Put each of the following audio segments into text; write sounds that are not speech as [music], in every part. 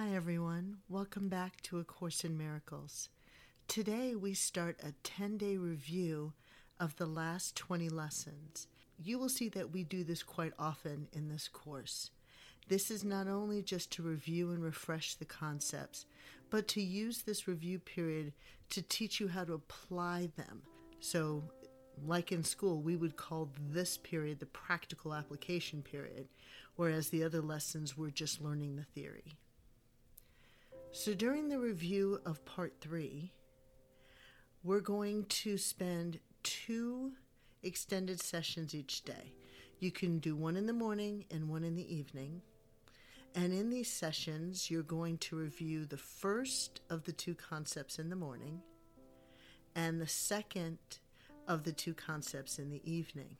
Hi, everyone. Welcome back to A Course in Miracles. Today, we start a 10 day review of the last 20 lessons. You will see that we do this quite often in this course. This is not only just to review and refresh the concepts, but to use this review period to teach you how to apply them. So, like in school, we would call this period the practical application period, whereas the other lessons were just learning the theory. So, during the review of part three, we're going to spend two extended sessions each day. You can do one in the morning and one in the evening. And in these sessions, you're going to review the first of the two concepts in the morning and the second of the two concepts in the evening.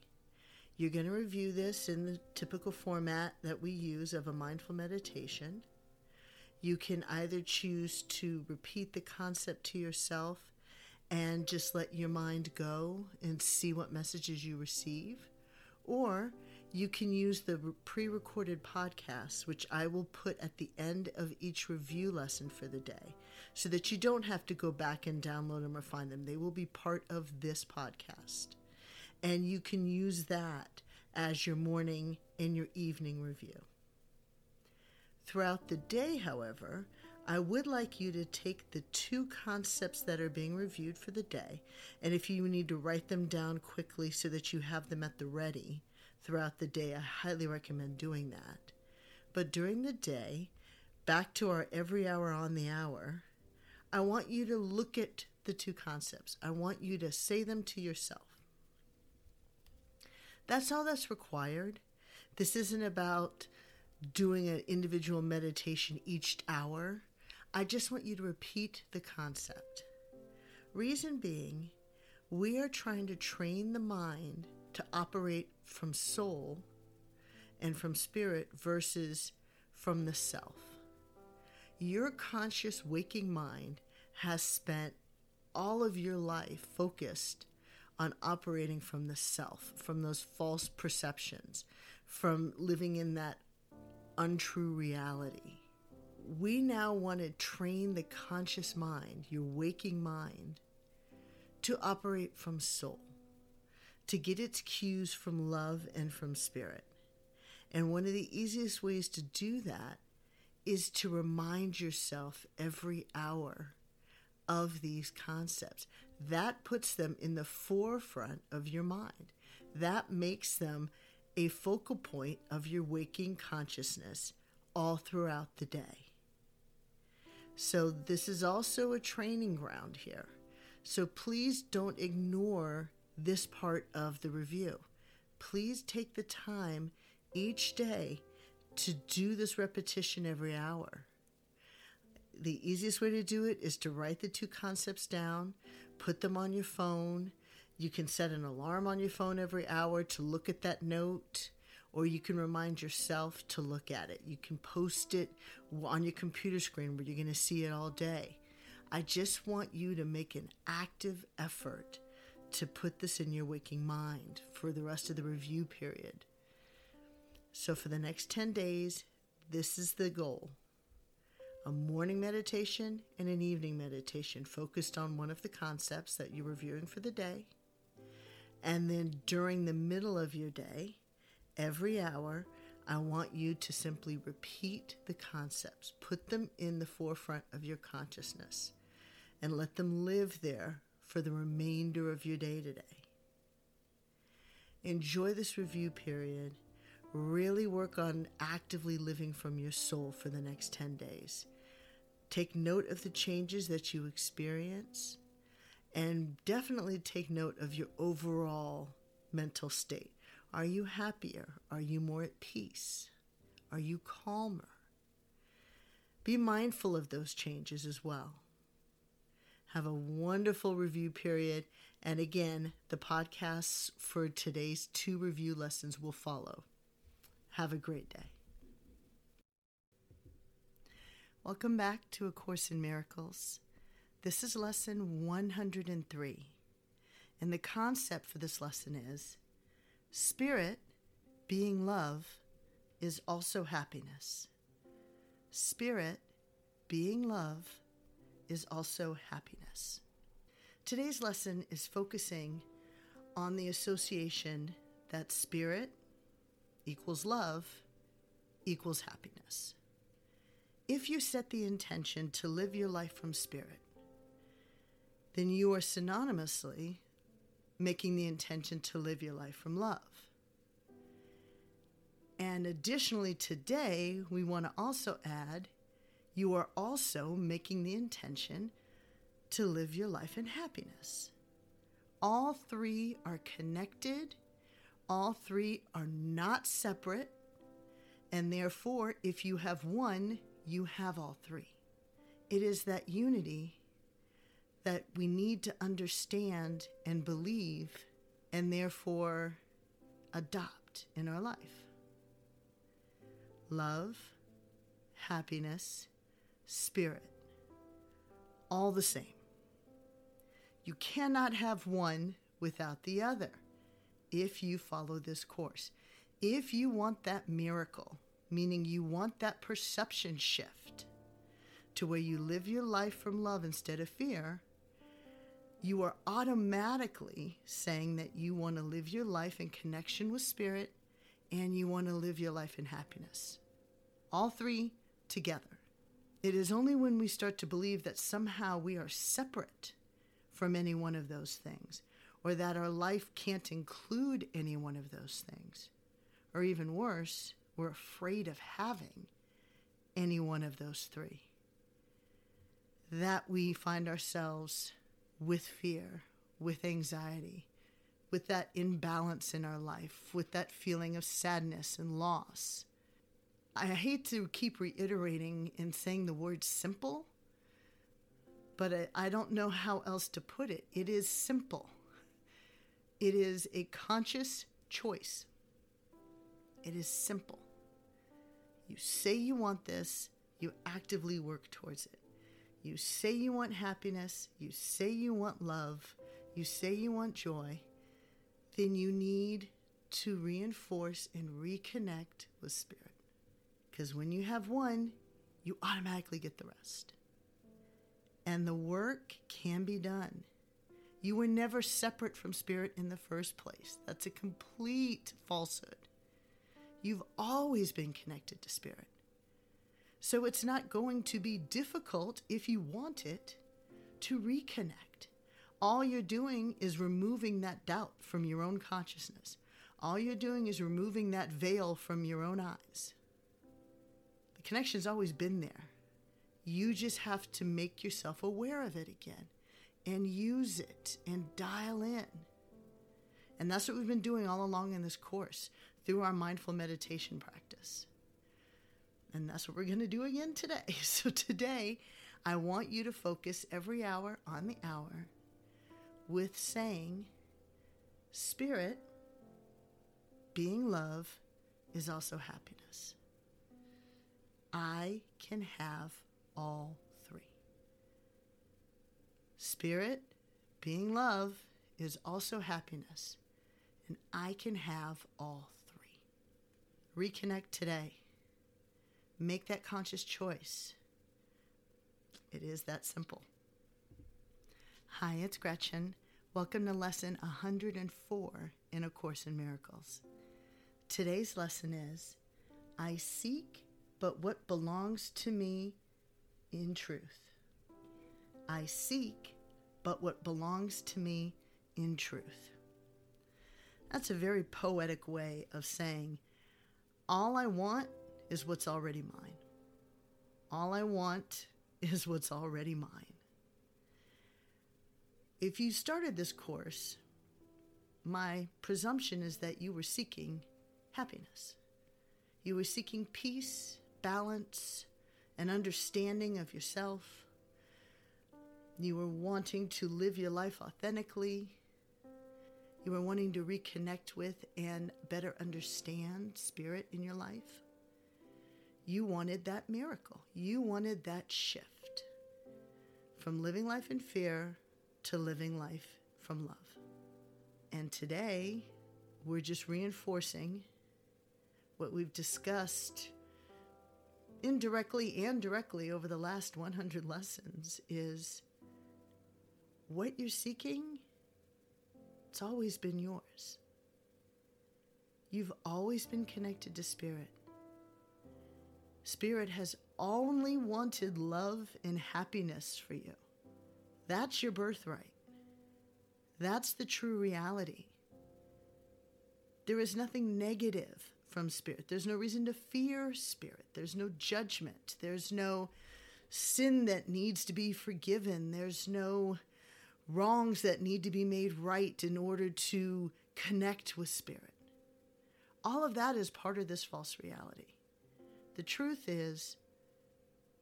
You're going to review this in the typical format that we use of a mindful meditation. You can either choose to repeat the concept to yourself and just let your mind go and see what messages you receive, or you can use the pre recorded podcasts, which I will put at the end of each review lesson for the day, so that you don't have to go back and download them or find them. They will be part of this podcast. And you can use that as your morning and your evening review. Throughout the day, however, I would like you to take the two concepts that are being reviewed for the day, and if you need to write them down quickly so that you have them at the ready throughout the day, I highly recommend doing that. But during the day, back to our every hour on the hour, I want you to look at the two concepts. I want you to say them to yourself. That's all that's required. This isn't about doing an individual meditation each hour. I just want you to repeat the concept. Reason being, we are trying to train the mind to operate from soul and from spirit versus from the self. Your conscious waking mind has spent all of your life focused on operating from the self, from those false perceptions, from living in that untrue reality. We now want to train the conscious mind, your waking mind, to operate from soul, to get its cues from love and from spirit. And one of the easiest ways to do that is to remind yourself every hour of these concepts. That puts them in the forefront of your mind. That makes them a focal point of your waking consciousness all throughout the day. So, this is also a training ground here. So, please don't ignore this part of the review. Please take the time each day to do this repetition every hour. The easiest way to do it is to write the two concepts down, put them on your phone, you can set an alarm on your phone every hour to look at that note, or you can remind yourself to look at it. You can post it on your computer screen where you're going to see it all day. I just want you to make an active effort to put this in your waking mind for the rest of the review period. So, for the next 10 days, this is the goal a morning meditation and an evening meditation focused on one of the concepts that you're reviewing for the day. And then during the middle of your day, every hour, I want you to simply repeat the concepts, put them in the forefront of your consciousness, and let them live there for the remainder of your day today. Enjoy this review period. Really work on actively living from your soul for the next 10 days. Take note of the changes that you experience and definitely take note of your overall mental state. Are you happier? Are you more at peace? Are you calmer? Be mindful of those changes as well. Have a wonderful review period. And again, the podcasts for today's two review lessons will follow. Have a great day. Welcome back to A Course in Miracles. This is lesson 103. And the concept for this lesson is Spirit, being love, is also happiness. Spirit, being love is also happiness. Today's lesson is focusing on the association that spirit equals love equals happiness. If you set the intention to live your life from spirit, then you are synonymously making the intention to live your life from love. And additionally, today, we want to also add you are also making the intention to live your life in happiness. All three are connected, all three are not separate, and therefore, if you have one, you have all three. It is that unity that we need to understand and believe, and therefore adopt in our life. Love, happiness, spirit, all the same. You cannot have one without the other if you follow this course. If you want that miracle, meaning you want that perception shift to where you live your life from love instead of fear, you are automatically saying that you want to live your life in connection with spirit and you want to live your life in happiness. All three together. It is only when we start to believe that somehow we are separate from any one of those things, or that our life can't include any one of those things, or even worse, we're afraid of having any one of those three, that we find ourselves with fear, with anxiety, with that imbalance in our life, with that feeling of sadness and loss I hate to keep reiterating and saying the word simple, but I, I don't know how else to put it. It is simple, it is a conscious choice. It is simple. You say you want this, you actively work towards it. You say you want happiness, you say you want love, you say you want joy, then you need to reinforce and reconnect with Spirit. Because when you have one, you automatically get the rest. And the work can be done. You were never separate from spirit in the first place. That's a complete falsehood. You've always been connected to spirit. So it's not going to be difficult if you want it to reconnect. All you're doing is removing that doubt from your own consciousness. All you're doing is removing that veil from your own eyes. The connection's always been there. You just have to make yourself aware of it again and use it and dial in. And that's what we've been doing all along in this course through our mindful meditation practice. And that's what we're going to do again today. [laughs] So, today, I want you to focus every hour on the hour with saying, Spirit, being love, is also happiness. I can have all three. Spirit, being love, is also happiness, and I can have all three. Reconnect today. Make that conscious choice. It is that simple. Hi, it's Gretchen. Welcome to lesson 104 in A Course in Miracles. Today's lesson is I seek but what belongs to me in truth. I seek but what belongs to me in truth. That's a very poetic way of saying, all I want is what's already mine. All I want is what's already mine. If you started this course, my presumption is that you were seeking happiness. You were seeking peace balance and understanding of yourself. You were wanting to live your life authentically. You were wanting to reconnect with and better understand spirit in your life. You wanted that miracle. You wanted that shift from living life in fear to living life from love. And today, we're just reinforcing what we've discussed indirectly and directly over the last 100 lessons is what you're seeking, it's always been yours. You've always been connected to Spirit. Spirit has only wanted love and happiness for you. That's your birthright. That's the true reality. There is nothing negative from Spirit. There's no reason to fear Spirit. There's no judgment. There's no sin that needs to be forgiven. There's no wrongs that need to be made right in order to connect with Spirit. All of that is part of this false reality. The truth is,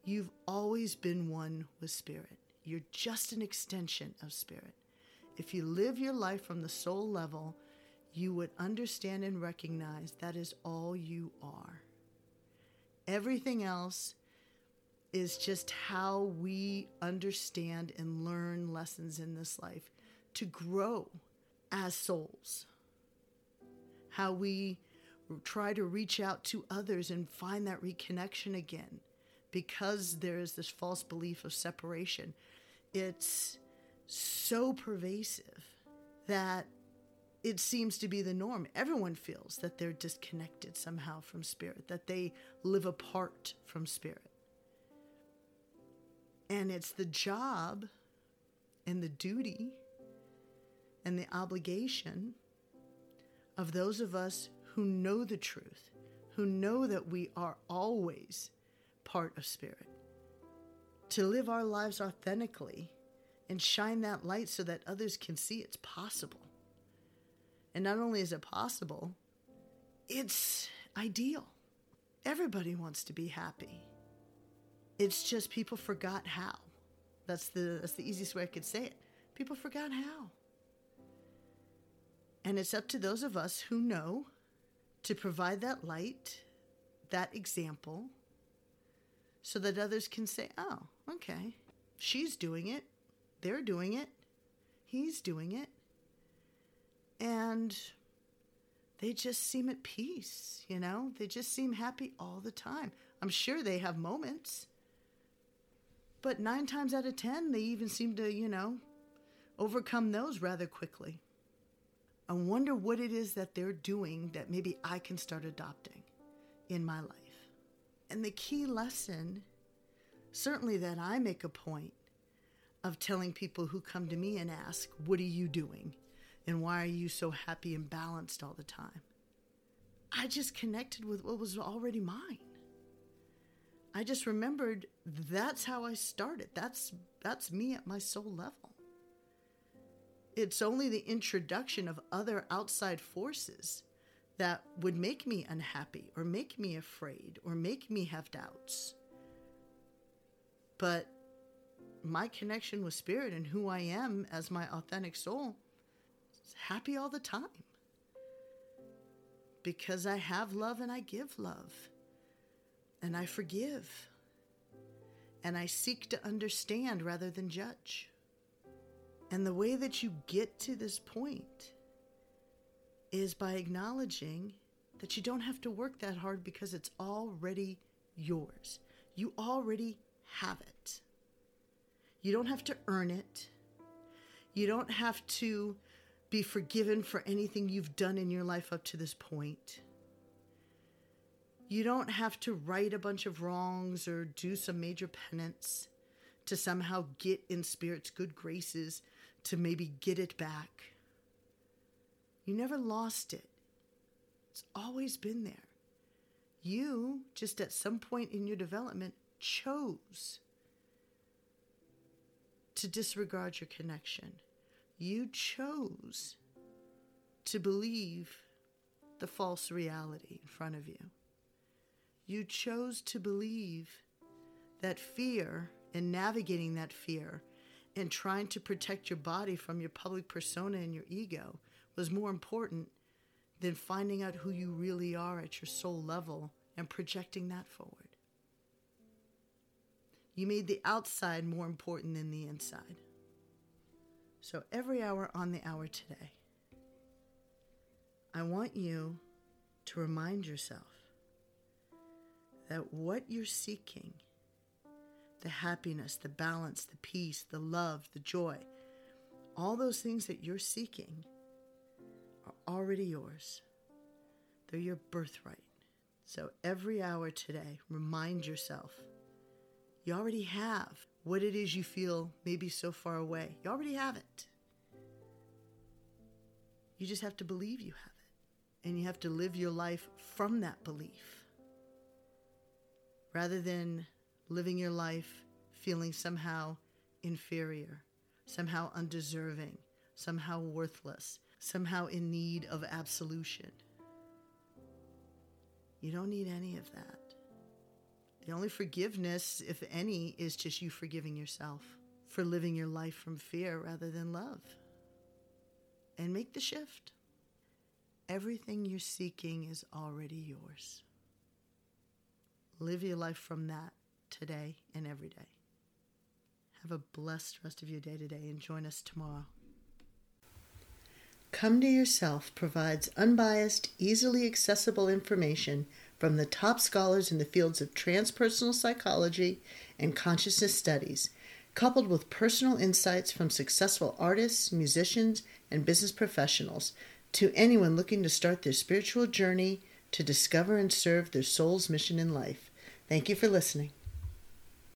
you've always been one with Spirit. You're just an extension of Spirit. If you live your life from the soul level, you would understand and recognize that is all you are. Everything else is just how we understand and learn lessons in this life to grow as souls. How we try to reach out to others and find that reconnection again because there is this false belief of separation. It's so pervasive that it seems to be the norm. Everyone feels that they're disconnected somehow from spirit, that they live apart from spirit. And it's the job and the duty and the obligation of those of us who know the truth, who know that we are always part of spirit, to live our lives authentically and shine that light so that others can see it's possible. And not only is it possible, it's ideal. Everybody wants to be happy. It's just people forgot how. That's the that's the easiest way I could say it. People forgot how. And it's up to those of us who know to provide that light, that example, so that others can say, oh, okay, she's doing it, they're doing it, he's doing it. And they just seem at peace, you know? They just seem happy all the time. I'm sure they have moments but nine times out of ten, they even seem to, you know, overcome those rather quickly. I wonder what it is that they're doing that maybe I can start adopting in my life. And the key lesson, certainly that I make a point of telling people who come to me and ask, What are you doing? And why are you so happy and balanced all the time? I just connected with what was already mine. I just remembered that's how I started. That's that's me at my soul level. It's only the introduction of other outside forces that would make me unhappy or make me afraid or make me have doubts. But my connection with spirit and who I am as my authentic soul is happy all the time. Because I have love and I give love and I forgive. And I seek to understand rather than judge. And the way that you get to this point is by acknowledging that you don't have to work that hard because it's already yours. You already have it. You don't have to earn it. You don't have to be forgiven for anything you've done in your life up to this point. You don't have to right a bunch of wrongs or do some major penance to somehow get in Spirit's good graces to maybe get it back. You never lost it, it's always been there. You, just at some point in your development, chose to disregard your connection. You chose to believe the false reality in front of you. You chose to believe that fear and navigating that fear and trying to protect your body from your public persona and your ego was more important than finding out who you really are at your soul level and projecting that forward. You made the outside more important than the inside. So every hour on the hour today, I want you to remind yourself that what you're seeking, the happiness, the balance, the peace, the love, the joy, all those things that you're seeking are already yours. They're your birthright. So every hour today, remind yourself you already have what it is you feel maybe so far away. You already have it. You just have to believe you have it. And you have to live your life from that belief. Rather than living your life feeling somehow inferior, somehow undeserving, somehow worthless, somehow in need of absolution. You don't need any of that. The only forgiveness, if any, is just you forgiving yourself for living your life from fear rather than love. And make the shift. Everything you're seeking is already yours. Live your life from that today and every day. Have a blessed rest of your day today and join us tomorrow. Come to Yourself provides unbiased, easily accessible information from the top scholars in the fields of transpersonal psychology and consciousness studies, coupled with personal insights from successful artists, musicians, and business professionals to anyone looking to start their spiritual journey to discover and serve their soul's mission in life. Thank you for listening.